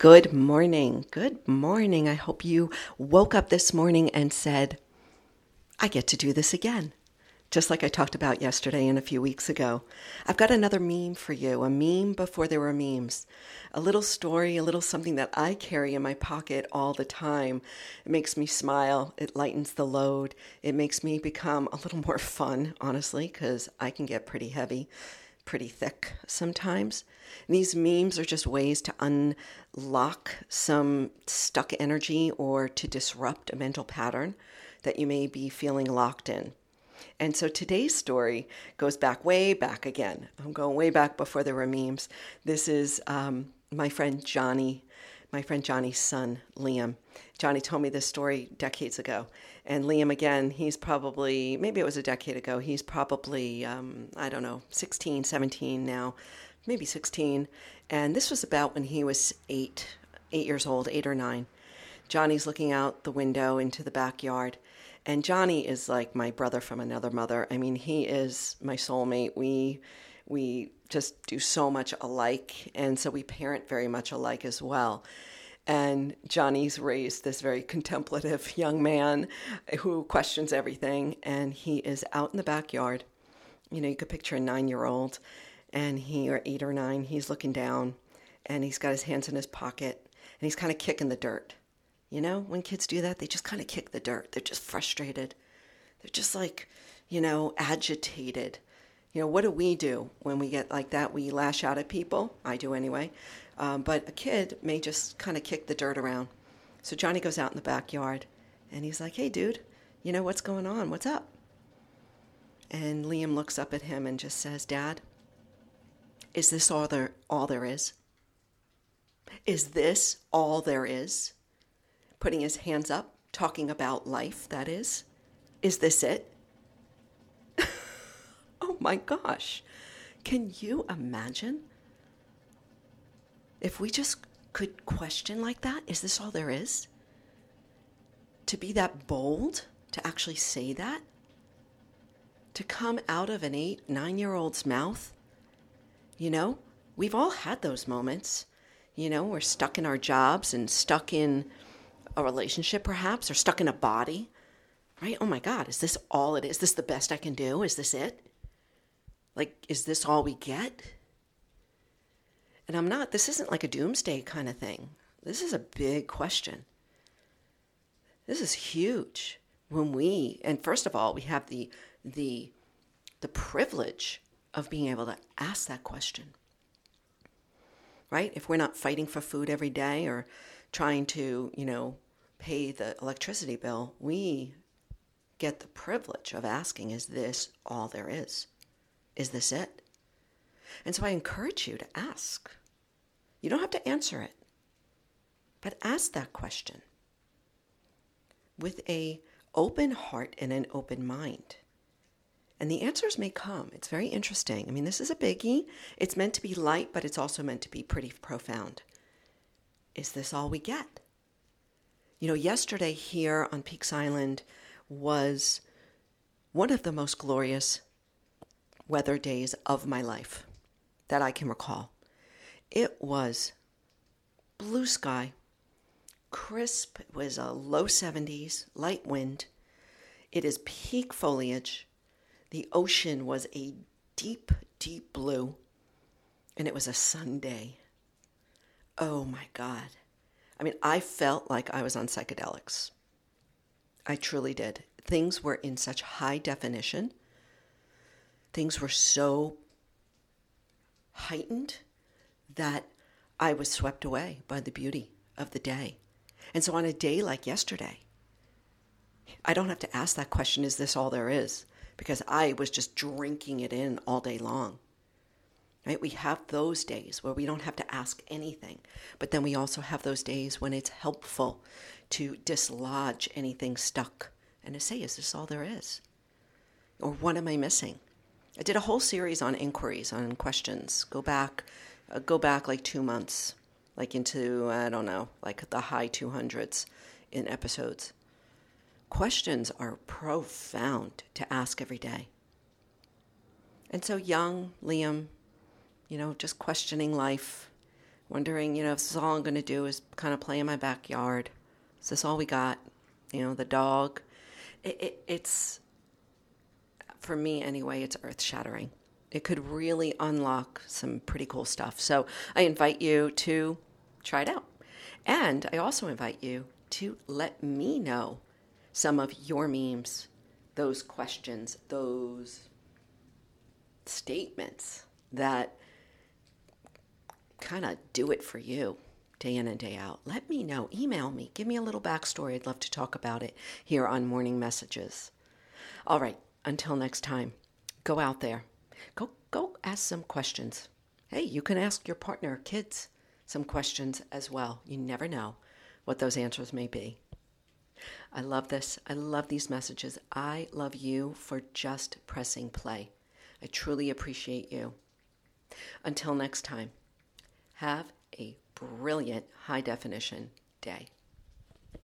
Good morning. Good morning. I hope you woke up this morning and said, I get to do this again. Just like I talked about yesterday and a few weeks ago. I've got another meme for you, a meme before there were memes. A little story, a little something that I carry in my pocket all the time. It makes me smile, it lightens the load, it makes me become a little more fun, honestly, because I can get pretty heavy pretty thick sometimes. And these memes are just ways to unlock some stuck energy or to disrupt a mental pattern that you may be feeling locked in. And so today's story goes back way back again. I'm going way back before there were memes. This is um, my friend Johnny, my friend Johnny's son, Liam. Johnny told me this story decades ago. And Liam, again, he's probably, maybe it was a decade ago, he's probably, um, I don't know, 16, 17 now, maybe 16. And this was about when he was eight, eight years old, eight or nine. Johnny's looking out the window into the backyard. And Johnny is like my brother from another mother. I mean, he is my soulmate. We, we just do so much alike. And so we parent very much alike as well. And Johnny's raised this very contemplative young man who questions everything. And he is out in the backyard. You know, you could picture a nine year old, and he, or eight or nine, he's looking down and he's got his hands in his pocket and he's kind of kicking the dirt. You know, when kids do that, they just kind of kick the dirt. They're just frustrated. They're just like, you know, agitated. You know, what do we do when we get like that? We lash out at people. I do anyway. Um, but a kid may just kind of kick the dirt around. So Johnny goes out in the backyard and he's like, hey, dude, you know what's going on? What's up? And Liam looks up at him and just says, Dad, is this all there, all there is? Is this all there is? Putting his hands up, talking about life, that is. Is this it? My gosh. Can you imagine if we just could question like that, is this all there is? To be that bold, to actually say that, to come out of an eight, nine year old's mouth, you know, we've all had those moments. You know, we're stuck in our jobs and stuck in a relationship, perhaps, or stuck in a body, right? Oh my God, is this all it is? Is this the best I can do? Is this it? Like, is this all we get? And I'm not, this isn't like a doomsday kind of thing. This is a big question. This is huge when we, and first of all, we have the, the, the privilege of being able to ask that question. Right? If we're not fighting for food every day or trying to, you know, pay the electricity bill, we get the privilege of asking, is this all there is? Is this it? And so I encourage you to ask. You don't have to answer it, but ask that question with a open heart and an open mind. And the answers may come. It's very interesting. I mean, this is a biggie. It's meant to be light, but it's also meant to be pretty profound. Is this all we get? You know, yesterday here on Peaks Island was one of the most glorious weather days of my life that I can recall. It was blue sky, crisp. It was a low 70s, light wind. It is peak foliage. The ocean was a deep, deep blue, and it was a Sunday. Oh my God. I mean, I felt like I was on psychedelics. I truly did. Things were in such high definition, things were so heightened that I was swept away by the beauty of the day. And so on a day like yesterday, I don't have to ask that question, is this all there is? Because I was just drinking it in all day long. Right? We have those days where we don't have to ask anything, but then we also have those days when it's helpful to dislodge anything stuck and to say, is this all there is? Or what am I missing? I did a whole series on inquiries, on questions. Go back uh, go back like two months, like into, I don't know, like the high 200s in episodes. Questions are profound to ask every day. And so, young Liam, you know, just questioning life, wondering, you know, if this is all I'm going to do is kind of play in my backyard. Is this all we got? You know, the dog. It, it, it's, for me anyway, it's earth shattering. It could really unlock some pretty cool stuff. So I invite you to try it out. And I also invite you to let me know some of your memes, those questions, those statements that kind of do it for you day in and day out. Let me know. Email me. Give me a little backstory. I'd love to talk about it here on Morning Messages. All right. Until next time, go out there. Go go ask some questions. Hey, you can ask your partner, kids, some questions as well. You never know what those answers may be. I love this. I love these messages. I love you for just pressing play. I truly appreciate you. Until next time, have a brilliant high definition day.